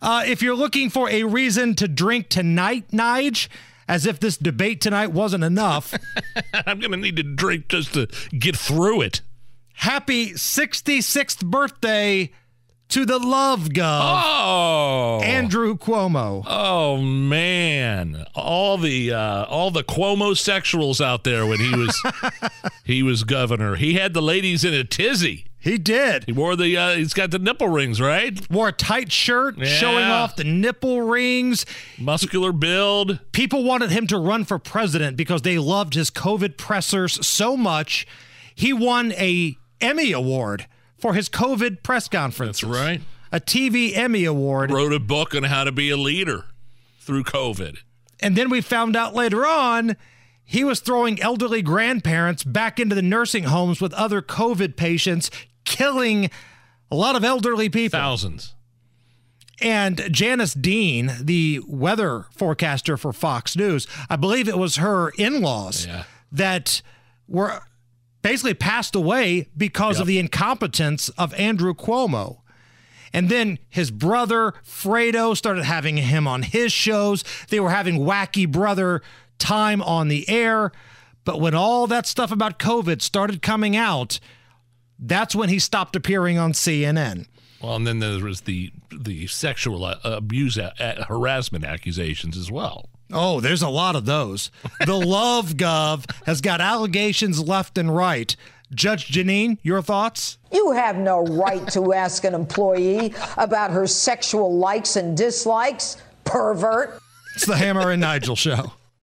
Uh, if you're looking for a reason to drink tonight, Nige, as if this debate tonight wasn't enough. I'm going to need to drink just to get through it. Happy 66th birthday to the love gov. Oh, Andrew Cuomo. Oh man, all the uh, all the Cuomo sexuals out there when he was he was governor. He had the ladies in a tizzy. He did. He wore the uh, he's got the nipple rings, right? Wore a tight shirt Yeah. showing off the nipple rings. Muscular build. People wanted him to run for president because they loved his COVID pressers so much. He won a Emmy award for his COVID press conference. That's right. A TV Emmy award. Wrote a book on how to be a leader through COVID. And then we found out later on he was throwing elderly grandparents back into the nursing homes with other COVID patients, killing a lot of elderly people. Thousands. And Janice Dean, the weather forecaster for Fox News, I believe it was her in laws Yeah. that were basically passed away because of the incompetence of Andrew Cuomo. And then his brother, Fredo, started having him on his shows. They were having wacky brother time on the air. But when all that stuff about COVID started coming out, that's when he stopped appearing on CNN. Well, and then there was the the sexual uh, abuse, uh, harassment accusations as well. Oh, there's a lot of those. The Love Gov has got allegations left and right. Judge Jeanine, your thoughts? You have no right to ask an employee about her sexual likes and dislikes, pervert. It's the Hammer and Nigel show.